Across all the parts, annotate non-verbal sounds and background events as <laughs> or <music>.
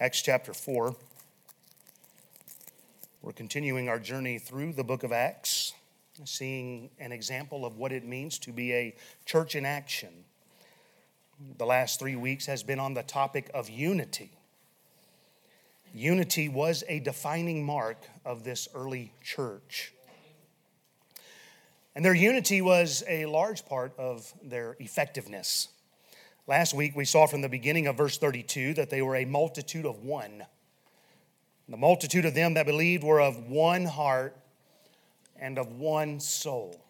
Acts chapter 4. We're continuing our journey through the book of Acts, seeing an example of what it means to be a church in action. The last three weeks has been on the topic of unity. Unity was a defining mark of this early church. And their unity was a large part of their effectiveness. Last week, we saw from the beginning of verse 32 that they were a multitude of one. The multitude of them that believed were of one heart and of one soul.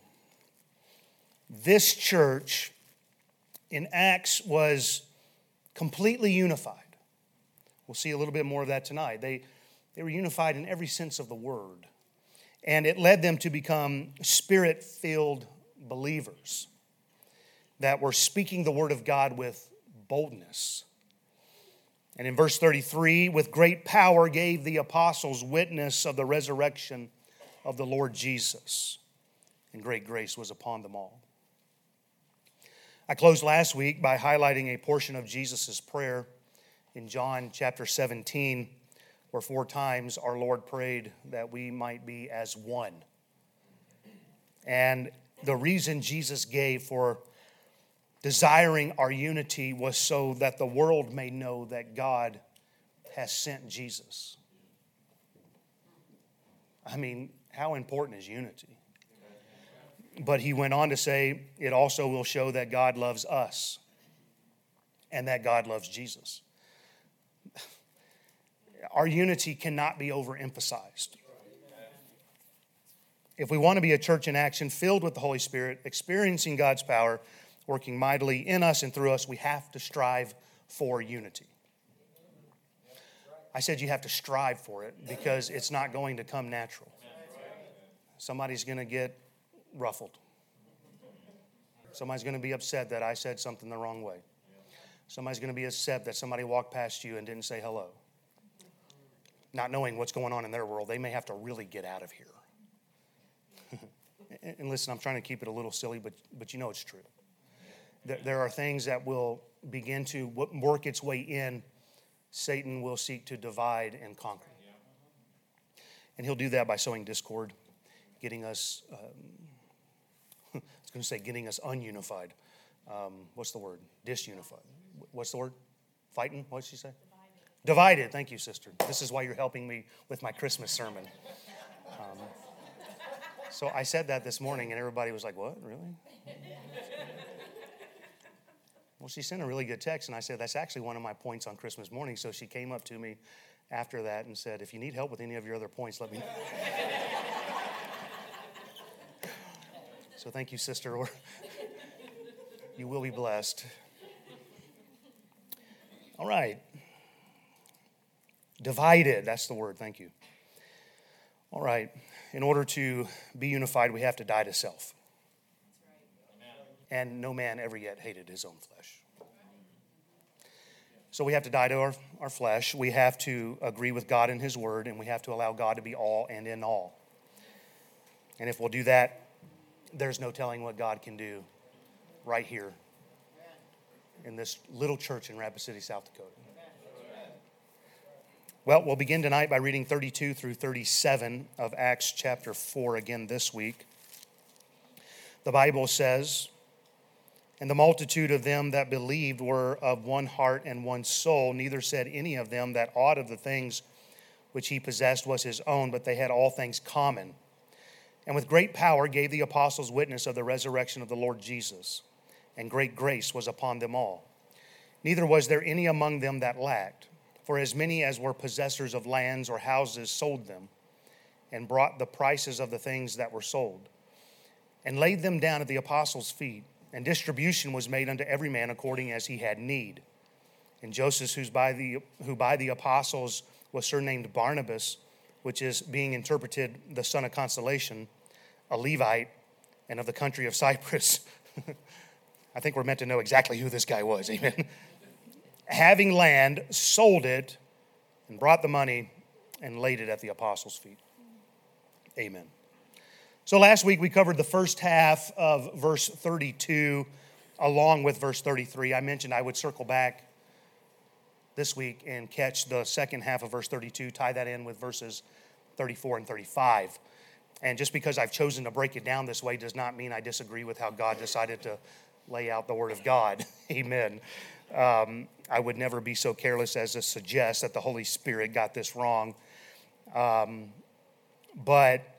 This church in Acts was completely unified. We'll see a little bit more of that tonight. They, they were unified in every sense of the word, and it led them to become spirit filled believers that were speaking the word of God with boldness. And in verse 33, with great power gave the apostles witness of the resurrection of the Lord Jesus, and great grace was upon them all. I closed last week by highlighting a portion of Jesus' prayer in John chapter 17, where four times our Lord prayed that we might be as one. And the reason Jesus gave for desiring our unity was so that the world may know that God has sent Jesus. I mean, how important is unity? But he went on to say, it also will show that God loves us and that God loves Jesus. Our unity cannot be overemphasized. If we want to be a church in action filled with the Holy Spirit, experiencing God's power, working mightily in us and through us, we have to strive for unity. I said you have to strive for it because it's not going to come natural. Somebody's going to get ruffled. Somebody's going to be upset that I said something the wrong way. Somebody's going to be upset that somebody walked past you and didn't say hello. Not knowing what's going on in their world, they may have to really get out of here. <laughs> and listen, I'm trying to keep it a little silly, but, but you know it's true there are things that will begin to work its way in. Satan will seek to divide and conquer. And he'll do that by sowing discord, getting us, um, <laughs> I was going to say, getting us ununified. Um, what's the word? Disunified. What's the word? Fighting? What did she say? Divided. Divided. Thank you, sister. This is why you're helping me with my Christmas sermon. Um, so I said that this morning, and everybody was like, What? Really? Well, she sent a really good text, and I said, That's actually one of my points on Christmas morning. So she came up to me after that and said, If you need help with any of your other points, let me know. <laughs> so thank you, sister, or you will be blessed. All right. Divided, that's the word, thank you. All right. In order to be unified, we have to die to self and no man ever yet hated his own flesh. So we have to die to our, our flesh. We have to agree with God in His Word, and we have to allow God to be all and in all. And if we'll do that, there's no telling what God can do right here in this little church in Rapid City, South Dakota. Well, we'll begin tonight by reading 32 through 37 of Acts chapter 4 again this week. The Bible says, and the multitude of them that believed were of one heart and one soul. Neither said any of them that aught of the things which he possessed was his own, but they had all things common. And with great power gave the apostles witness of the resurrection of the Lord Jesus, and great grace was upon them all. Neither was there any among them that lacked, for as many as were possessors of lands or houses sold them, and brought the prices of the things that were sold, and laid them down at the apostles' feet and distribution was made unto every man according as he had need. And Joseph, who's by the, who by the apostles was surnamed Barnabas, which is being interpreted the son of consolation, a Levite, and of the country of Cyprus. <laughs> I think we're meant to know exactly who this guy was, amen. <laughs> Having land, sold it, and brought the money and laid it at the apostles' feet. Amen. So last week we covered the first half of verse 32 along with verse 33. I mentioned I would circle back this week and catch the second half of verse 32, tie that in with verses 34 and 35. And just because I've chosen to break it down this way does not mean I disagree with how God decided to lay out the Word of God. <laughs> Amen. Um, I would never be so careless as to suggest that the Holy Spirit got this wrong. Um, but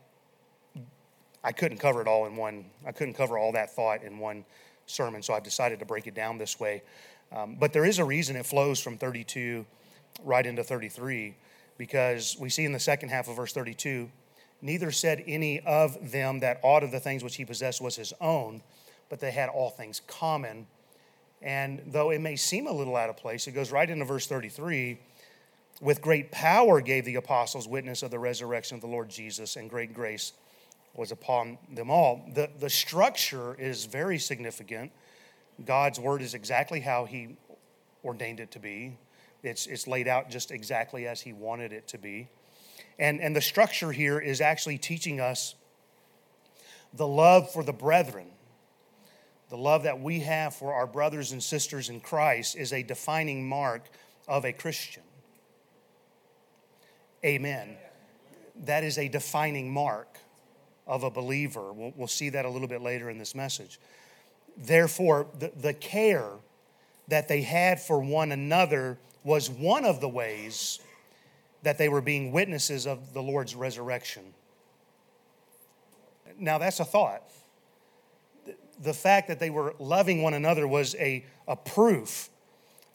I couldn't cover it all in one, I couldn't cover all that thought in one sermon, so I've decided to break it down this way. Um, but there is a reason it flows from 32 right into 33, because we see in the second half of verse 32 neither said any of them that aught of the things which he possessed was his own, but they had all things common. And though it may seem a little out of place, it goes right into verse 33 with great power gave the apostles witness of the resurrection of the Lord Jesus, and great grace was upon them all. The, the structure is very significant. God's word is exactly how he ordained it to be. It's, it's laid out just exactly as he wanted it to be. And, and the structure here is actually teaching us the love for the brethren. The love that we have for our brothers and sisters in Christ is a defining mark of a Christian. Amen. That is a defining mark of a believer. We'll, we'll see that a little bit later in this message. Therefore, the, the care that they had for one another was one of the ways that they were being witnesses of the Lord's resurrection. Now, that's a thought. The fact that they were loving one another was a, a proof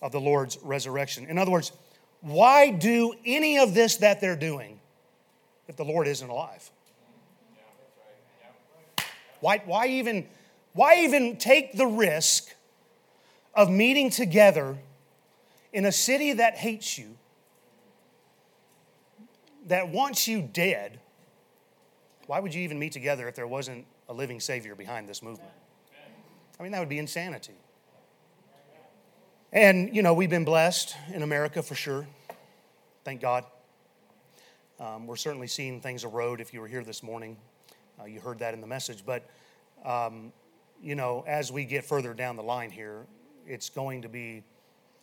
of the Lord's resurrection. In other words, why do any of this that they're doing if the Lord isn't alive? Why, why, even, why even take the risk of meeting together in a city that hates you, that wants you dead? Why would you even meet together if there wasn't a living Savior behind this movement? I mean, that would be insanity. And, you know, we've been blessed in America for sure. Thank God. Um, we're certainly seeing things erode. If you were here this morning, uh, you heard that in the message. But, um, you know, as we get further down the line here, it's going to be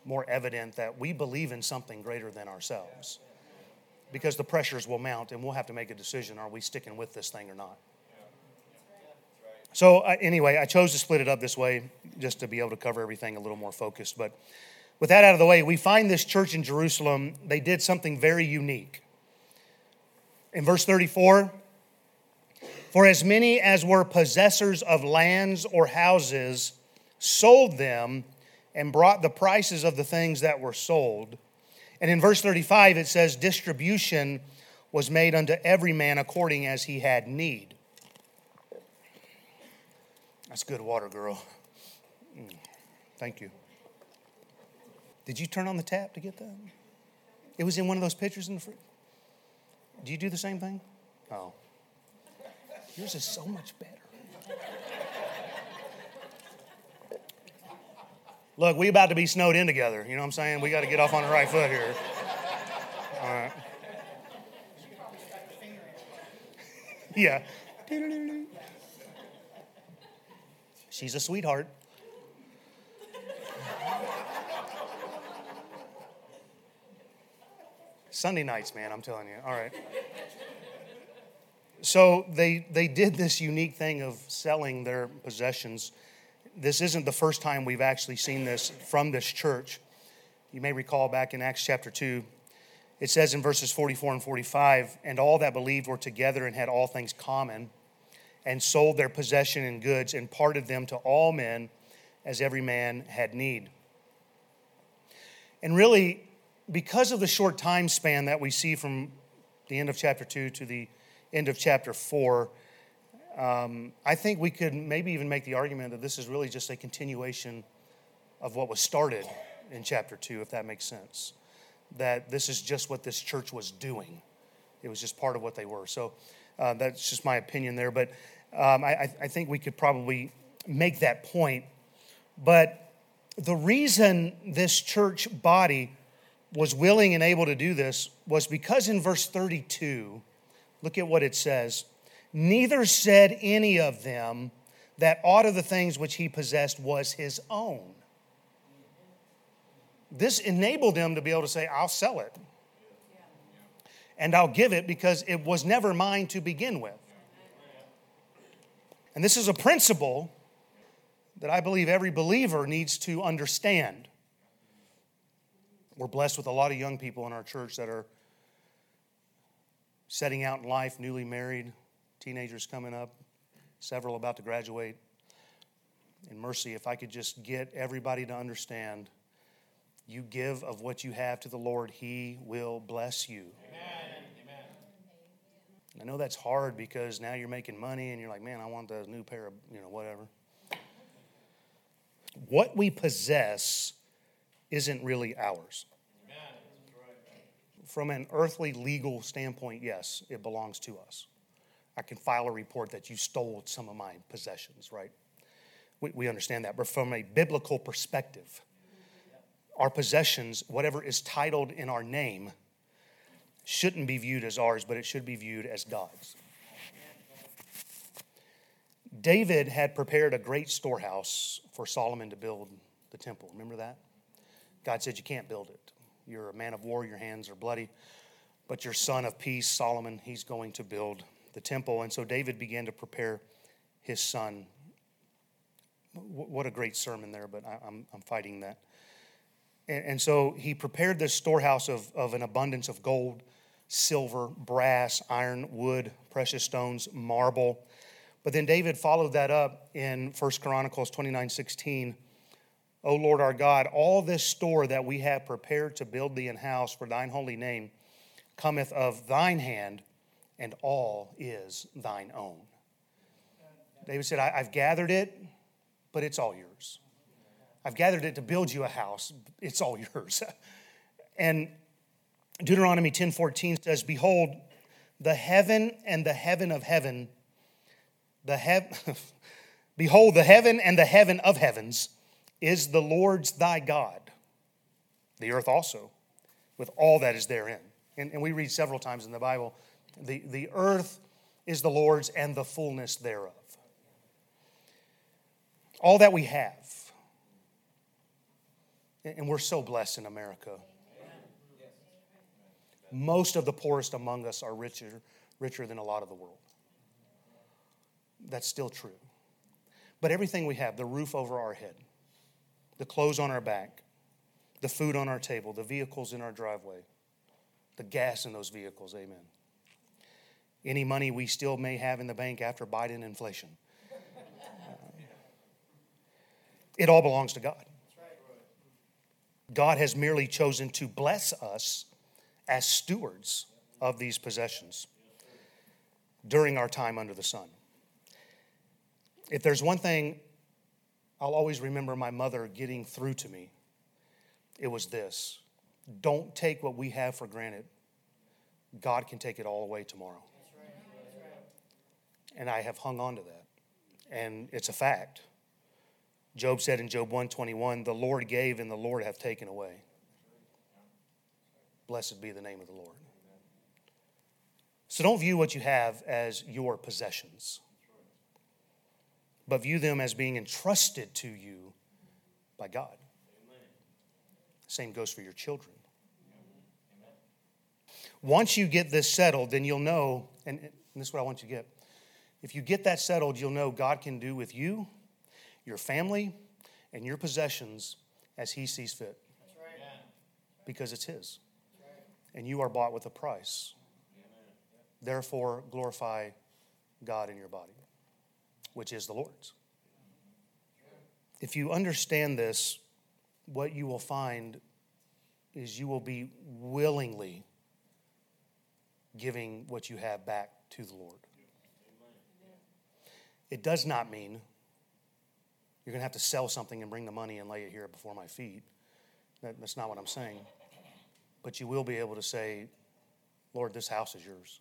more evident that we believe in something greater than ourselves. Because the pressures will mount and we'll have to make a decision are we sticking with this thing or not? So, uh, anyway, I chose to split it up this way just to be able to cover everything a little more focused. But with that out of the way, we find this church in Jerusalem, they did something very unique. In verse 34, for as many as were possessors of lands or houses sold them and brought the prices of the things that were sold. And in verse 35, it says, Distribution was made unto every man according as he had need. That's good water, girl. Mm. Thank you. Did you turn on the tap to get that? It was in one of those pitchers in the fridge. Do you do the same thing? Oh. Yours is so much better. Look, we about to be snowed in together. You know what I'm saying? We got to get off on the right foot here. All right. <laughs> Yeah. She's a sweetheart. Sunday nights, man, I'm telling you. All right. So they, they did this unique thing of selling their possessions. This isn't the first time we've actually seen this from this church. You may recall back in Acts chapter 2, it says in verses 44 and 45 and all that believed were together and had all things common, and sold their possession and goods and parted them to all men as every man had need. And really, because of the short time span that we see from the end of chapter 2 to the end of chapter 4, um, I think we could maybe even make the argument that this is really just a continuation of what was started in chapter 2, if that makes sense. That this is just what this church was doing, it was just part of what they were. So uh, that's just my opinion there. But um, I, I think we could probably make that point. But the reason this church body was willing and able to do this was because in verse 32, look at what it says. Neither said any of them that aught of the things which he possessed was his own. This enabled them to be able to say, I'll sell it. And I'll give it because it was never mine to begin with. And this is a principle that I believe every believer needs to understand. We're blessed with a lot of young people in our church that are setting out in life, newly married, teenagers coming up, several about to graduate. In mercy, if I could just get everybody to understand you give of what you have to the Lord, He will bless you. Amen. Amen. I know that's hard because now you're making money and you're like, man, I want the new pair of, you know, whatever. What we possess isn't really ours. From an earthly legal standpoint, yes, it belongs to us. I can file a report that you stole some of my possessions, right? We, we understand that. But from a biblical perspective, our possessions, whatever is titled in our name, shouldn't be viewed as ours, but it should be viewed as God's. David had prepared a great storehouse for Solomon to build the temple. Remember that? God said, You can't build it. You're a man of war, your hands are bloody. But your son of peace, Solomon, he's going to build the temple. And so David began to prepare his son. What a great sermon there, but I'm, I'm fighting that. And, and so he prepared this storehouse of, of an abundance of gold, silver, brass, iron, wood, precious stones, marble but then David followed that up in 1 Chronicles 29 16. O Lord our God, all this store that we have prepared to build thee an house for thine holy name cometh of thine hand, and all is thine own. David said, I've gathered it, but it's all yours. I've gathered it to build you a house, it's all <laughs> yours. and Deuteronomy 10:14 says, Behold, the heaven and the heaven of heaven the hev- <laughs> Behold, the heaven and the heaven of heavens is the Lord's thy God, the earth also, with all that is therein. And, and we read several times in the Bible the, the earth is the Lord's and the fullness thereof. All that we have. And we're so blessed in America. Most of the poorest among us are richer, richer than a lot of the world that's still true. But everything we have the roof over our head, the clothes on our back, the food on our table, the vehicles in our driveway, the gas in those vehicles, amen. Any money we still may have in the bank after Biden inflation. it all belongs to God. God has merely chosen to bless us as stewards of these possessions during our time under the sun if there's one thing I'll always remember my mother getting through to me, it was this don't take what we have for granted. God can take it all away tomorrow. And I have hung on to that. And it's a fact. Job said in Job 121, the Lord gave and the Lord hath taken away. Blessed be the name of the Lord. So don't view what you have as your possessions but view them as being entrusted to you by God. Amen. Same goes for your children. Amen. Once you get this settled, then you'll know, and, this is what I want you to get. If you get that settled, you'll know God can do with you, your family, and your possessions as He sees fit. Right. Because it's His. Right. And you are bought with a price. Therefore, glorify God in your body which is the Lord's. If you understand this, what you will find is you will be willingly giving what you have back to the Lord. It does not mean you're going to have to sell something and bring the money and lay it here before my feet. That, that's not what I'm saying. But you will be able to say, Lord, this house is yours.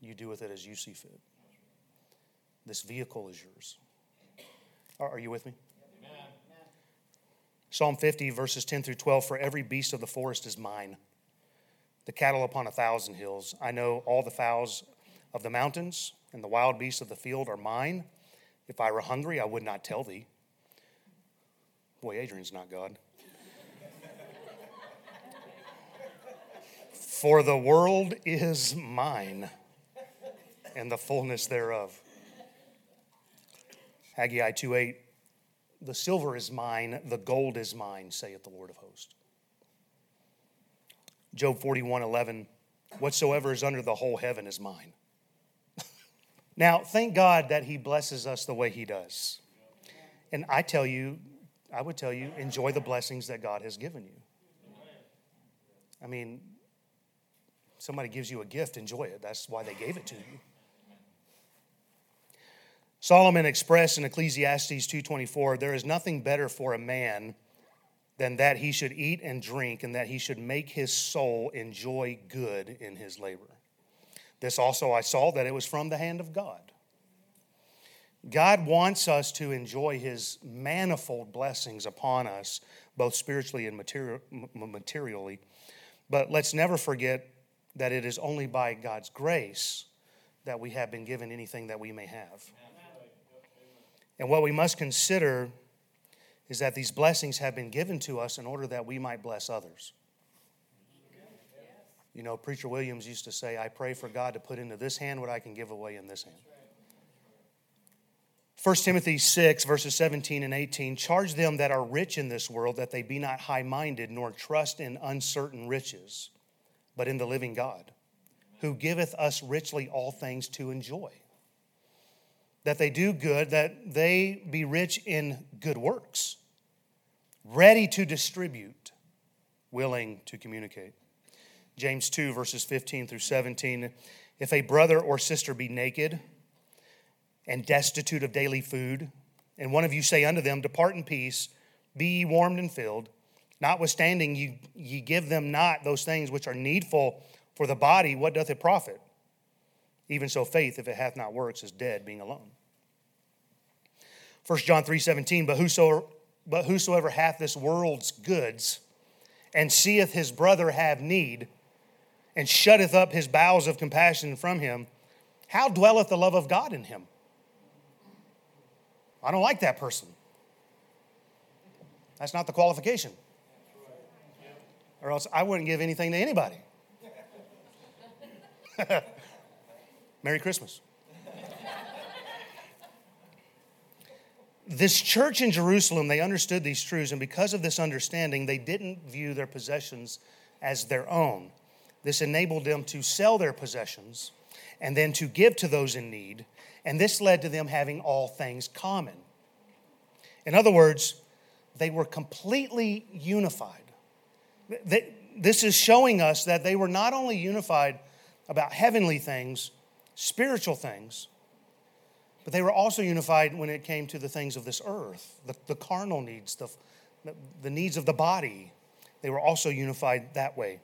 You do with it as you see fit. This vehicle is yours. Are, you with me? Amen. Psalm 50, verses 10 through 12 For every beast of the forest is mine, the cattle upon a thousand hills. I know all the fowls of the mountains and the wild beasts of the field are mine. If I were hungry, I would not tell thee. Boy, Adrian's not God. For the world is mine and the fullness thereof. Haggai 2 8. The silver is mine, the gold is mine, saith the Lord of hosts. Job 41:11 Whatsoever is under the whole heaven is mine. <laughs> now, thank God that He blesses us the way He does. And I tell you, I would tell you, enjoy the blessings that God has given you. I mean, somebody gives you a gift, enjoy it. That's why they gave it to you. Solomon expressed in Ecclesiastes 2:24, there is nothing better for a man than that he should eat and drink and that he should make his soul enjoy good in his labor. This also I saw that it was from the hand of God. God wants us to enjoy his manifold blessings upon us, both spiritually and material, materially. But let's never forget that it is only by God's grace that we have been given anything that we may have. And what we must consider is that these blessings have been given to us in order that we might bless others. You know, Preacher Williams used to say, I pray for God to put into this hand what I can give away in this hand. 1 Timothy 6, verses 17 and 18 charge them that are rich in this world that they be not high minded, nor trust in uncertain riches, but in the living God, who giveth us richly all things to enjoy. That they do good, that they be rich in good works, ready to distribute, willing to communicate. James 2, verses 15 through 17. If a brother or sister be naked, and destitute of daily food. And one of you say unto them, Depart in peace, be ye warmed and filled. Notwithstanding, ye, ye give them not those things which are needful for the body, what doth it profit? Even so, faith, if it hath not works, is dead, being alone. 1 John 3 17, but whosoever, but whosoever hath this world's goods and seeth his brother have need, and shutteth up his bowels of compassion from him, how dwelleth the love of God in him? I don't like that person. That's not the qualification. Or else I wouldn't give anything to anybody. <laughs> Merry Christmas. This church in Jerusalem, they understood these truths, and because of this understanding, they didn't view their possessions as their own. This enabled them to sell their possessions and then to give to those in need and this led to them having all things common. In other words, they were completely unified. This is showing us that they were not only unified about heavenly things, spiritual things, but they were also unified when it came to the things of this earth, the, the carnal needs, the, the needs of the body. They were also unified that way.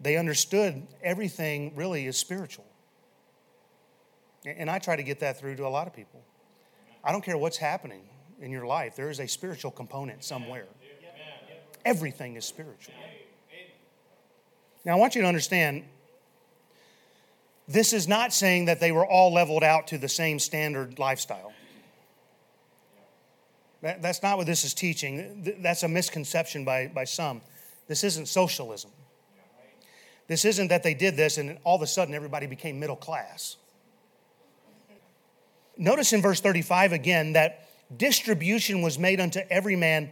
They understood everything really is spiritual. And I try to get that through to a lot of people. I don't care what's happening in your life, there is a spiritual component somewhere. Everything is spiritual. Now, I want you to understand this is not saying that they were all leveled out to the same standard lifestyle. that's not what this is teaching. That's a misconception by, by some. This isn't socialism. This isn't that they did this and all of a sudden everybody became middle class. Notice in verse 35 again that distribution was made unto every man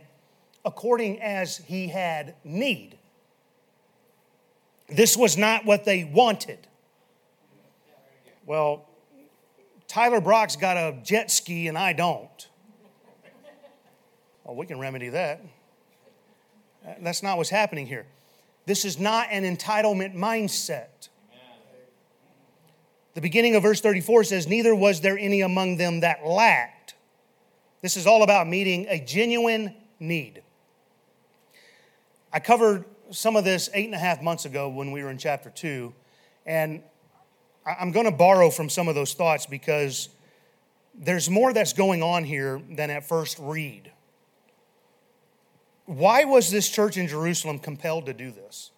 according as he had need. This was not what they wanted. Well, Tyler Brock's got a jet ski and I don't. Well, we can remedy that. Uh, that's not what's happening here. This is not an entitlement mindset. The beginning of verse 34 says, Neither was there any among them that lacked. This is all about meeting a genuine need. I covered some of this eight and a half months ago when we were in chapter two, and I'm going to borrow from some of those thoughts because there's more that's going on here than at first read. Why was this church in Jerusalem compelled to do this?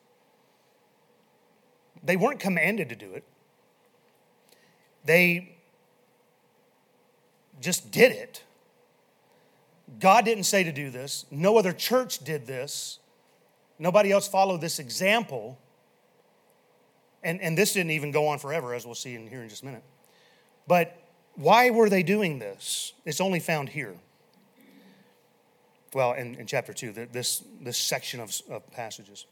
They weren't commanded to do it. They just did it. God didn't say to do this. No other church did this. Nobody else followed this example. And, and this didn't even go on forever, as we'll see in here in just a minute. But why were they doing this? It's only found here. Well, in, in chapter 2, this, this section of, of passages.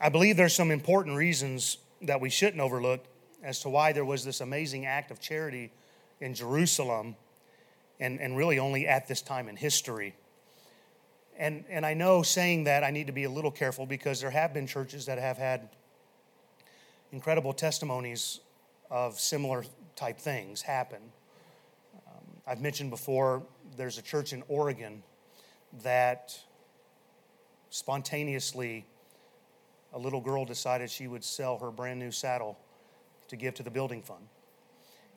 I believe there's some important reasons that we shouldn't overlook as to why there was this amazing act of charity in Jerusalem and, and really only at this time in history. And, and I know saying that I need to be a little careful because there have been churches that have had incredible testimonies of similar type things happen. Um, I've mentioned before there's a church in Oregon that spontaneously a little girl decided she would sell her brand new saddle to give to the building fund.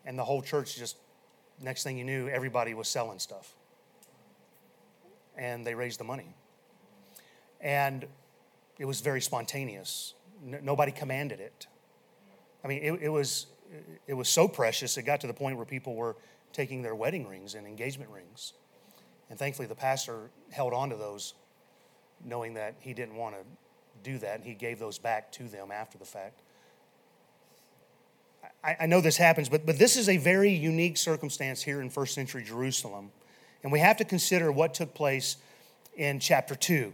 And the whole church just, next thing you knew, everybody was selling stuff. And they raised the money. And it was very spontaneous. N- nobody commanded it. I mean, it, it, was, it was so precious, it got to the point where people were taking their wedding rings and engagement rings. And thankfully, the pastor held on to those, knowing that he didn't want to do that, and he gave those back to them after the fact. I, I know this happens, but, but this is a very unique circumstance here in first century Jerusalem. And we have to consider what took place in chapter 2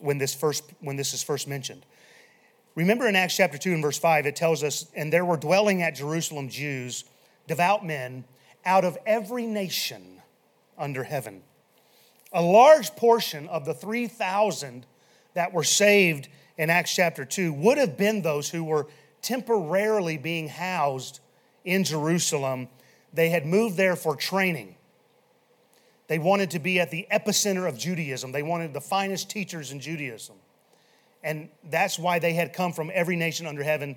when this, first, when this is first mentioned. Remember in Acts chapter 2 and verse 5, it tells us, And there were dwelling at Jerusalem Jews, devout men, out of every nation under heaven. A large portion of the 3,000 that were saved in Acts chapter 2 would have been those who were temporarily being housed in Jerusalem. They had moved there for training. They wanted to be at the epicenter of Judaism. They wanted the finest teachers in Judaism. And that's why they had come from every nation under heaven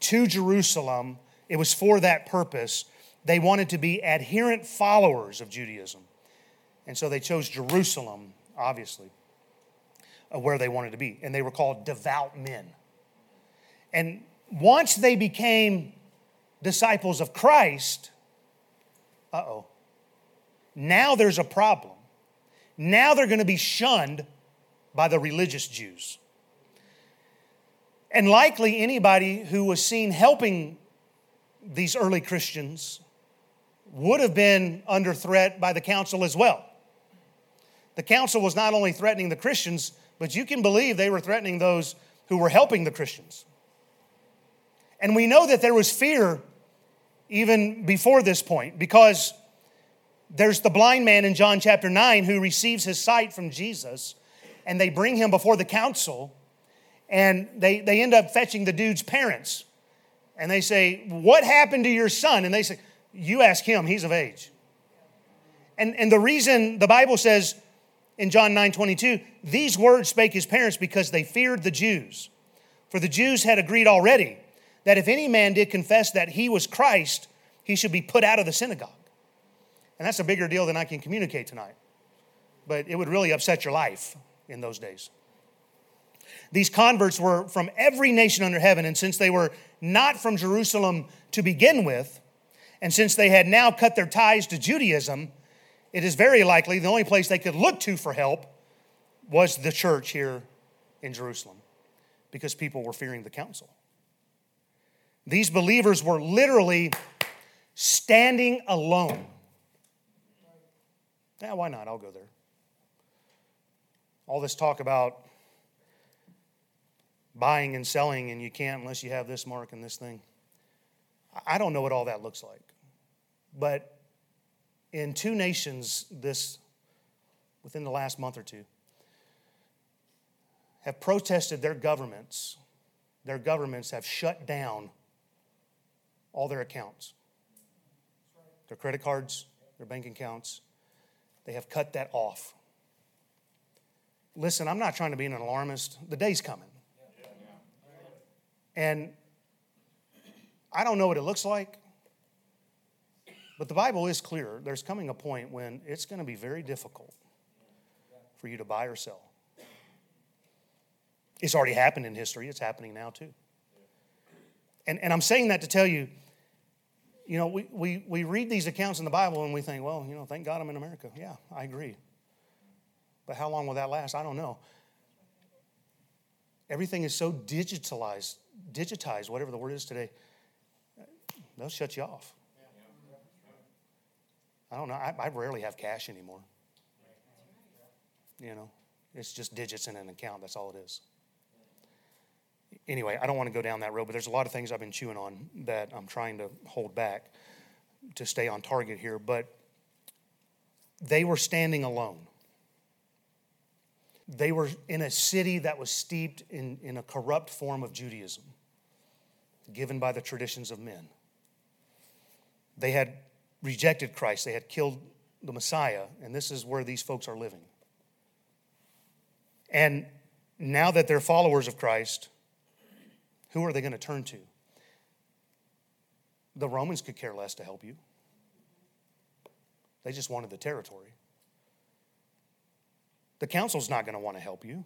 to Jerusalem. It was for that purpose. They wanted to be adherent followers of Judaism. And so they chose Jerusalem, obviously where they wanted to be. And they were called devout men. And once they became disciples of Christ, uh oh, now there's a problem. Now they're going to be shunned by the religious Jews. And likely anybody who was seen helping these early Christians would have been under threat by the council as well. The council was not only threatening the Christians, but you can believe they were threatening those who were helping the Christians. And we know that there was fear even before this point because there's the blind man in John chapter 9 who receives his sight from Jesus, and they bring him before the council, and they, they end up fetching the dude's parents. And they say, What happened to your son? And they say, You ask him, he's of age. And, and the reason the Bible says in John 9 22, these words spake his parents because they feared the Jews. For the Jews had agreed already that if any man did confess that he was Christ, he should be put out of the synagogue. And that's a bigger deal than I can communicate tonight. But it would really upset your life in those days. These converts were from every nation under heaven, and since they were not from Jerusalem to begin with, and since they had now cut their ties to Judaism, it is very likely the only place they could look to for help was the church here in Jerusalem because people were fearing the council. These believers were literally standing alone. Yeah, why not? I'll go there. All this talk about buying and selling, and you can't unless you have this mark and this thing. I don't know what all that looks like. But in two nations this within the last month or two have protested their governments. Their governments have shut down all their accounts. Their credit cards, their bank accounts, they have cut that off. Listen, I'm not trying to be an alarmist. The day's coming. And I don't know what it looks like. But the Bible is clear. There's coming a point when it's going to be very difficult for you to buy or sell. It's already happened in history, it's happening now too. And, and I'm saying that to tell you, you know, we, we, we read these accounts in the Bible and we think, well, you know, thank God I'm in America. Yeah, I agree. But how long will that last? I don't know. everything is so digitalized, digitized, whatever the word is today, they'll shut you off. I don't know. I, I rarely have cash anymore. You know, it's just digits in an account. That's all it is. Anyway, I don't want to go down that road, but there's a lot of things I've been chewing on that I'm trying to hold back to stay on target here. But they were standing alone. They were in a city that was steeped in, in a corrupt form of Judaism, given by the traditions of men. They had rejected Christ, they had killed the Messiah, and this is where these folks are living. And now that they're followers of Christ, who are they going to turn to? The Romans could care less to help you. They just wanted the territory. The council's not going to want to help you.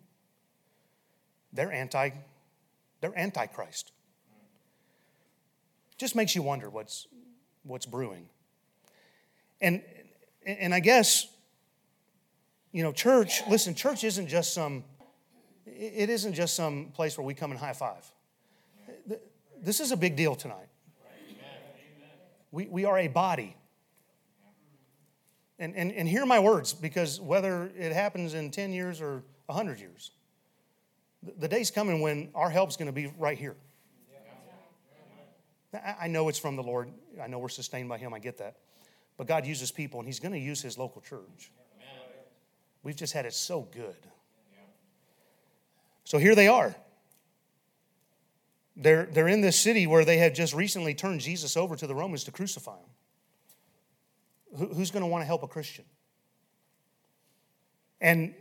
They're anti they're antichrist. Just makes you wonder what's what's brewing. And and I guess you know, church, listen, church isn't just some it isn't just some place where we come and high five. This is a big deal tonight. We, we are a body. And, and, and hear my words, because whether it happens in 10 years or 100 years, the day's coming when our help's going to be right here. I know it's from the Lord. I know we're sustained by Him. I get that. But God uses people, and He's going to use His local church. We've just had it so good. So here they are. They're, they're in this city where they had just recently turned Jesus over to the Romans to crucify him. Who, who's going to want to help a Christian? And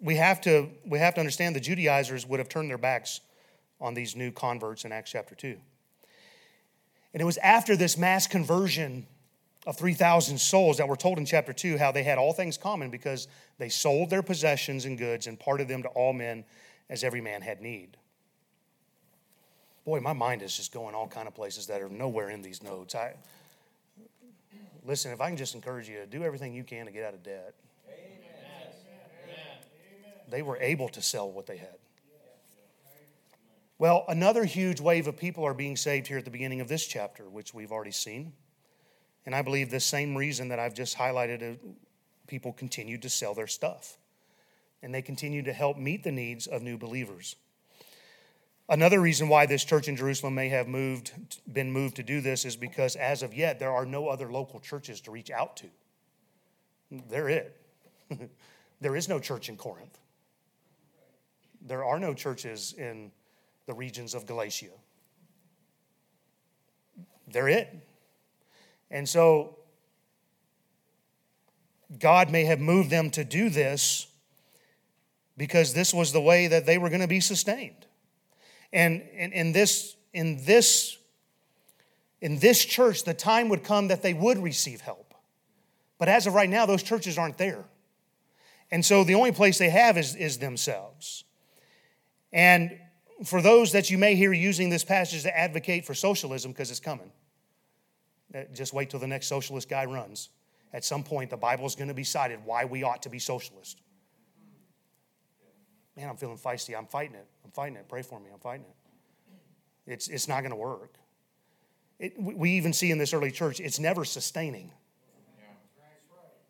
we have to we have to understand the Judaizers would have turned their backs on these new converts in Acts chapter 2. And it was after this mass conversion of 3,000 souls that were told in chapter 2 how they had all things common because they sold their possessions and goods and parted them to all men as every man had need. Boy, my mind is just going all kind of places that are nowhere in these notes. I, listen, if I can just encourage you do everything you can to get out of debt. Amen. They were able to sell what they had. Well, another huge wave of people are being saved here at the beginning of this chapter, which we've already seen. And I believe the same reason that I've just highlighted, uh, people continued to sell their stuff. And they continue to help meet the needs of new believers. Another reason why this church in Jerusalem may have moved, been moved to do this is because as of yet, there are no other local churches to reach out to. They're it. <laughs> there is no church in Corinth. There are no churches in the regions of Galatia. They're it. And so, God may have moved them to do this because this was the way that they were going to be sustained. And in this, in this, in this church, the time would come that they would receive help. But as of right now, those churches aren't there. And so the only place they have is, is themselves. And for those that you may hear using this passage to advocate for socialism, because it's coming, uh, just wait till the next socialist guy runs. At some point, the Bible is going to be cited why we ought to be socialist man, I'm feeling feisty. I'm fighting it. I'm fighting it. Pray for me. I'm fighting it. It's, it's not going to work. It, we even see in this early church, it's never sustaining.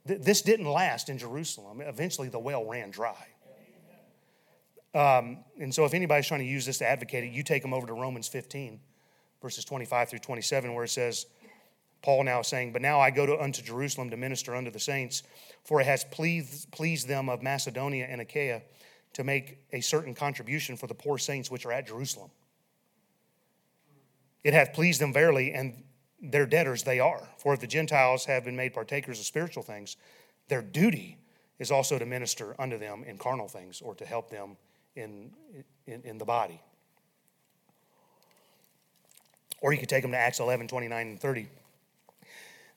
This didn't last in Jerusalem. Eventually, the well ran dry. Um, and so, if anybody's trying to use this to advocate it, you take them over to Romans 15, verses 25 through 27, where it says, Paul now saying, But now I go to, unto Jerusalem to minister unto the saints, for it has pleased, pleased them of Macedonia and Achaia to make a certain contribution for the poor saints which are at Jerusalem. It hath pleased them verily, and their debtors they are. For if the Gentiles have been made partakers of spiritual things, their duty is also to minister unto them in carnal things or to help them in, in, in the body. Or you could take them to Acts 11, 29 and 30.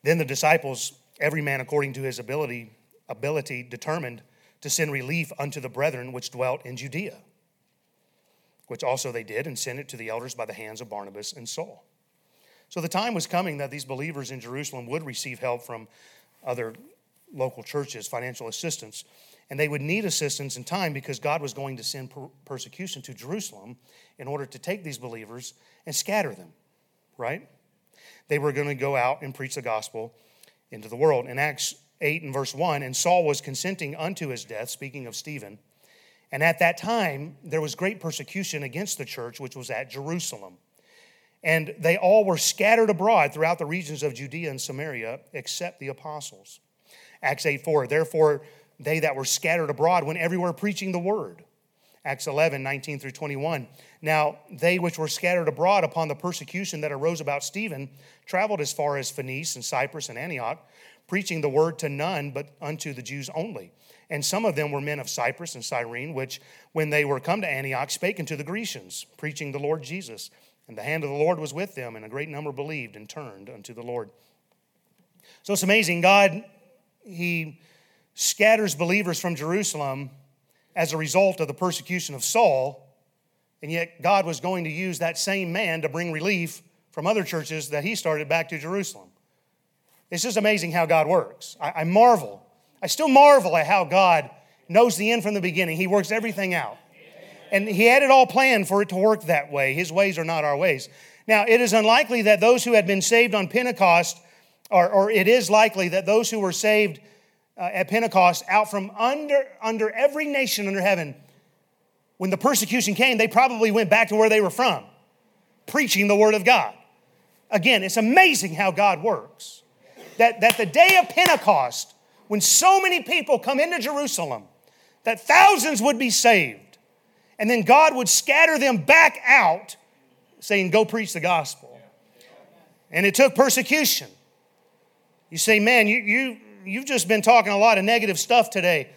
Then the disciples, every man according to his ability, ability determined to send relief unto the brethren which dwelt in Judea, which also they did, and sent it to the elders by the hands of Barnabas and Saul. So the time was coming that these believers in Jerusalem would receive help from other local churches, financial assistance. And they would need assistance in time because God was going to send per- persecution to Jerusalem in order to take these believers and scatter them, right? They were going to go out and preach the gospel into the world. In Acts 8 and verse 1, and Saul was consenting unto his death, speaking of Stephen. And at that time, there was great persecution against the church, which was at Jerusalem. And they all were scattered abroad throughout the regions of Judea and Samaria, except the apostles. Acts 8 4, therefore they that were scattered abroad went everywhere preaching the word. Acts 11, 19 through 21. Now, they which were scattered abroad upon the persecution that arose about Stephen traveled as far as Phoenice and Cyprus and Antioch, preaching the word to none but unto the Jews only. And some of them were men of Cyprus and Cyrene, which, when they were come to Antioch, spake unto the Grecians, preaching the Lord Jesus. And the hand of the Lord was with them, and a great number believed and turned unto the Lord. So it's amazing. God, He scatters believers from Jerusalem as a result of the persecution of Saul, and yet God was going to use that same man to bring relief from other churches that he started back to Jerusalem. It's just amazing how God works. I, I marvel. I still marvel at how God knows the end from the beginning. He works everything out. And He had it all planned for it to work that way. His ways are not our ways. Now, it is unlikely that those who had been saved on Pentecost, or, or it is likely that those who were saved uh, at Pentecost out from under, under every nation under heaven, when the persecution came, they probably went back to where they were from, preaching the word of God. Again, it's amazing how God works. That, that the day of Pentecost, when so many people come into Jerusalem, that thousands would be saved, and then God would scatter them back out, saying, Go preach the gospel. And it took persecution. You say, Man, you, you, you've just been talking a lot of negative stuff today.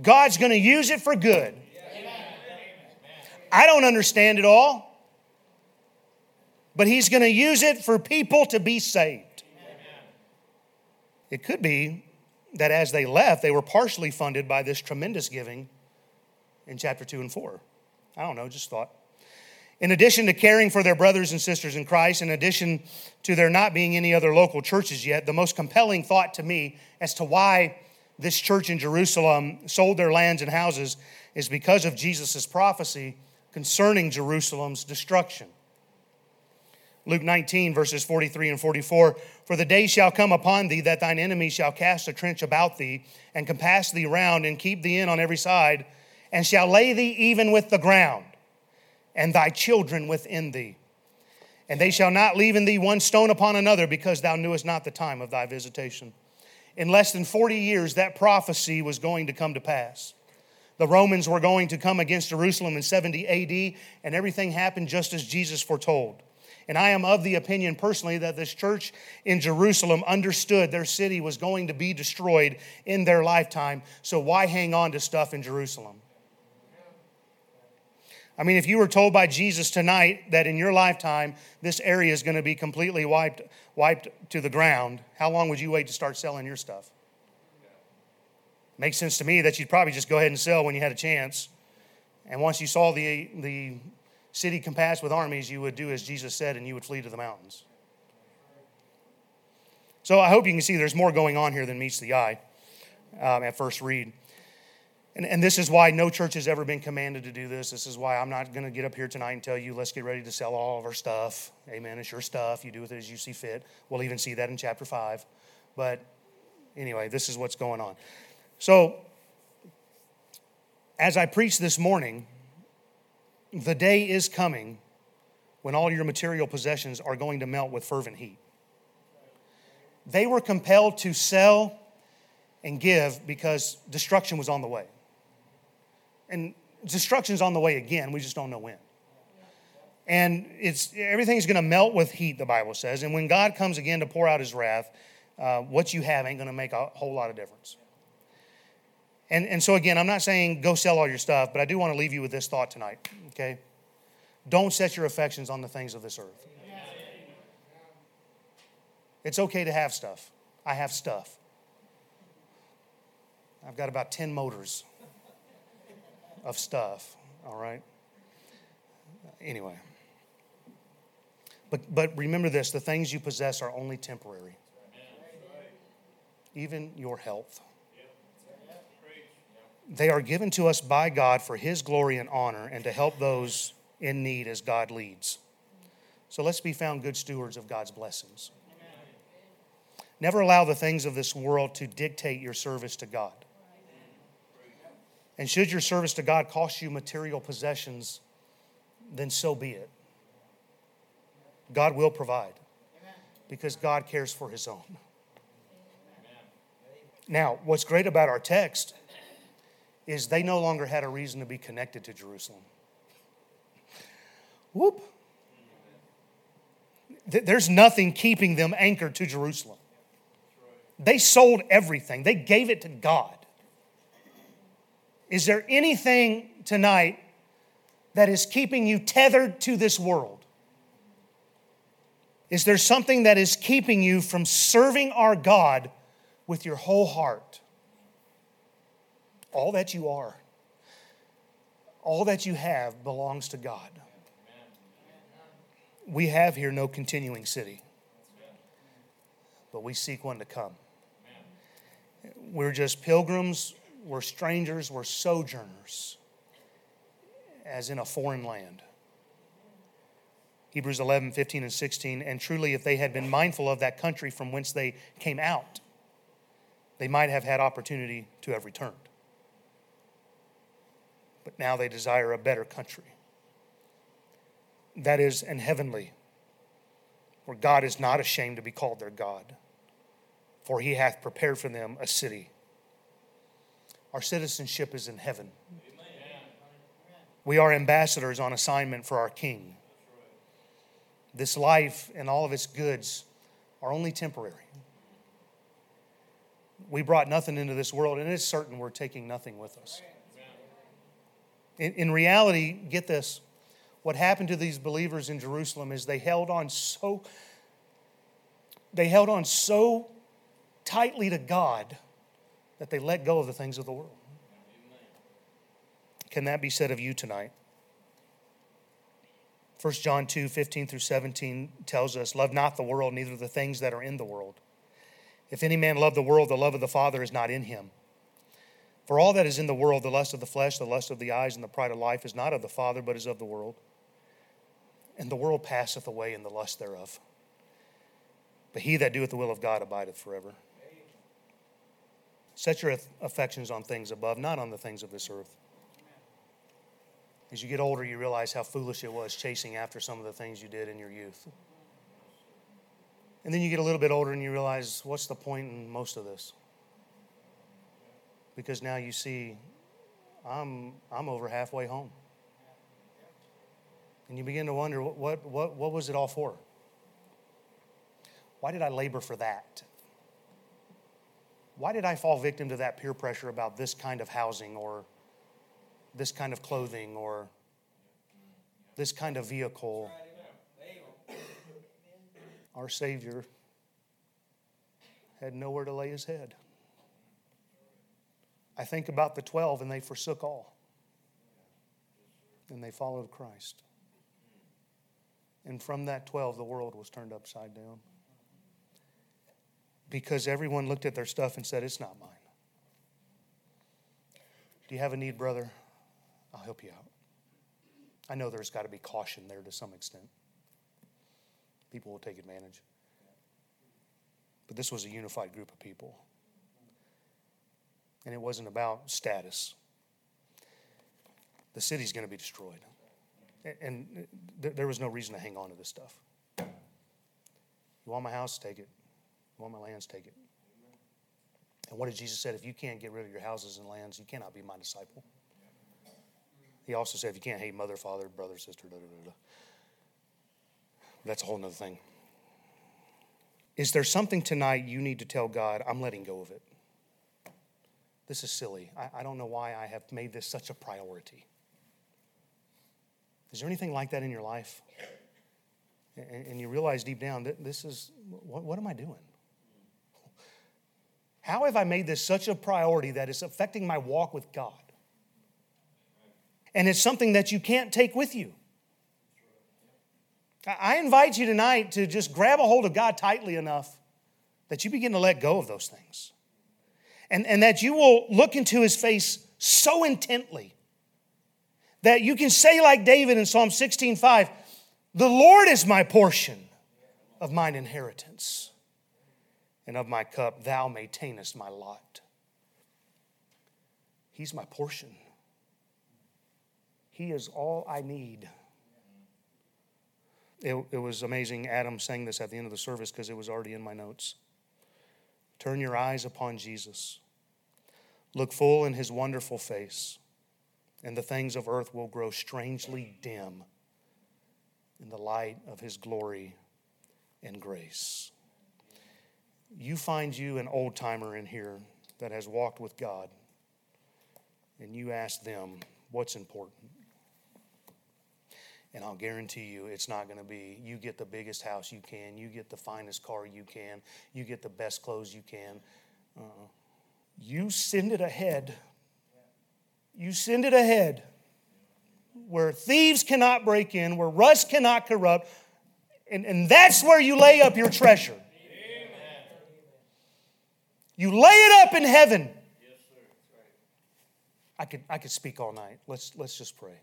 God's going to use it for good. I don't understand it all, but He's going to use it for people to be saved. It could be that as they left, they were partially funded by this tremendous giving in chapter 2 and 4. I don't know, just thought. In addition to caring for their brothers and sisters in Christ, in addition to there not being any other local churches yet, the most compelling thought to me as to why this church in Jerusalem sold their lands and houses is because of Jesus' prophecy concerning Jerusalem's destruction. Luke 19, verses 43 and 44 For the day shall come upon thee that thine enemy shall cast a trench about thee, and compass thee round, and keep thee in on every side, and shall lay thee even with the ground and thy children within thee. And they shall not leave in thee one stone upon another, because thou knewest not the time of thy visitation. In less than 40 years, that prophecy was going to come to pass. The Romans were going to come against Jerusalem in 70 AD, and everything happened just as Jesus foretold. And I am of the opinion personally that this church in Jerusalem understood their city was going to be destroyed in their lifetime. So why hang on to stuff in Jerusalem? I mean, if you were told by Jesus tonight that in your lifetime this area is going to be completely wiped, wiped to the ground, how long would you wait to start selling your stuff? Makes sense to me that you'd probably just go ahead and sell when you had a chance. And once you saw the, the city compassed with armies, you would do as Jesus said and you would flee to the mountains. So I hope you can see there's more going on here than meets the eye um, at first read. And, and this is why no church has ever been commanded to do this. This is why I'm not going to get up here tonight and tell you, let's get ready to sell all of our stuff. Amen. It's your stuff. You do with it as you see fit. We'll even see that in chapter 5. But anyway, this is what's going on. So, as I preach this morning, the day is coming when all your material possessions are going to melt with fervent heat. They were compelled to sell and give because destruction was on the way. And destruction's on the way again, we just don't know when. And it's everything's going to melt with heat, the Bible says. And when God comes again to pour out his wrath, uh, what you have ain't going to make a whole lot of difference. And, and so, again, I'm not saying go sell all your stuff, but I do want to leave you with this thought tonight, okay? Don't set your affections on the things of this earth. It's okay to have stuff. I have stuff. I've got about 10 motors of stuff, all right? Anyway. But, but remember this the things you possess are only temporary, even your health. They are given to us by God for His glory and honor and to help those in need as God leads. So let's be found good stewards of God's blessings. Never allow the things of this world to dictate your service to God. And should your service to God cost you material possessions, then so be it. God will provide because God cares for his own. Now, what's great about our text is they no longer had a reason to be connected to Jerusalem. Whoop. There's nothing keeping them anchored to Jerusalem. They sold everything, they gave it to God. Is there anything tonight that is keeping you tethered to this world? Is there something that is keeping you from serving our God with your whole heart? All that you are, all that you have belongs to God. We have here no continuing city, but we seek one to come. We're just pilgrims, we're strangers, we're sojourners, as in a foreign land. Hebrews 11, 15, and 16. And truly, if they had been mindful of that country from whence they came out, they might have had opportunity to have returned. But now they desire a better country. That is an heavenly, where God is not ashamed to be called their God, for he hath prepared for them a city. Our citizenship is in heaven. We are ambassadors on assignment for our King. This life and all of its goods are only temporary. We brought nothing into this world, and it's certain we're taking nothing with us. In, in reality, get this what happened to these believers in Jerusalem is they held on so they held on so tightly to God that they let go of the things of the world. Can that be said of you tonight? 1 John 2 15 through 17 tells us, Love not the world, neither the things that are in the world. If any man love the world, the love of the Father is not in him. For all that is in the world, the lust of the flesh, the lust of the eyes, and the pride of life, is not of the Father, but is of the world. And the world passeth away in the lust thereof. But he that doeth the will of God abideth forever. Set your affections on things above, not on the things of this earth. As you get older, you realize how foolish it was chasing after some of the things you did in your youth. And then you get a little bit older and you realize, what's the point in most of this? Because now you see, I'm, I'm over halfway home. And you begin to wonder, what, what, what, was it all for? Why did I labor for that? Why did I fall victim to that peer pressure about this kind of housing or this kind of clothing or this kind of vehicle. Our Savior had nowhere to lay his head. I think about the 12 and they forsook all. And they followed Christ. And from that 12, the world was turned upside down. Because everyone looked at their stuff and said, It's not mine. Do you have a need, brother? I'll help you out. I know there's got to be caution there to some extent. People will take advantage. But this was a unified group of people. And it wasn't about status. The city's going to be destroyed. And uh, there was no reason to hang on to this stuff. You want my house? Take it. You want my lands? Take it. And what did Jesus say? If you can't get rid of your houses and lands, you cannot be my disciple. He also said, if you can't hate mother, father, brother, sister, da da da da. That's a whole other thing. Is there something tonight you need to tell God, I'm letting go of it? This is silly. I, I don't know why I have made this such a priority. Is there anything like that in your life? And, and you realize deep down that this is, what, what am I doing? How have I made this such a priority that it's affecting my walk with God? and it's something that you can't take with you. I invite you tonight to just grab a hold of God tightly enough that you begin to let go of those things. And, and that you will look into his face so intently that you can say, like David in Psalm 16 5, The Lord is my portion of mine inheritance, and of my cup, thou maintainest my lot. He's my portion. He is all I need. It, it was amazing. Adam sang this at the end of the service because it was already in my notes. Turn your eyes upon Jesus. Look full in his wonderful face, and the things of earth will grow strangely dim in the light of his glory and grace. You find you an old timer in here that has walked with God, and you ask them what's important. And I'll guarantee you it's not going to be you get the biggest house you can, you get the finest car you can, you get the best clothes you can. uh You send it ahead. You send it ahead where thieves cannot break in, where rust cannot corrupt, and, and that's where you lay up your treasure. Amen. You lay it up in heaven. Yes, I could, I could speak all night. Let's, let's just pray.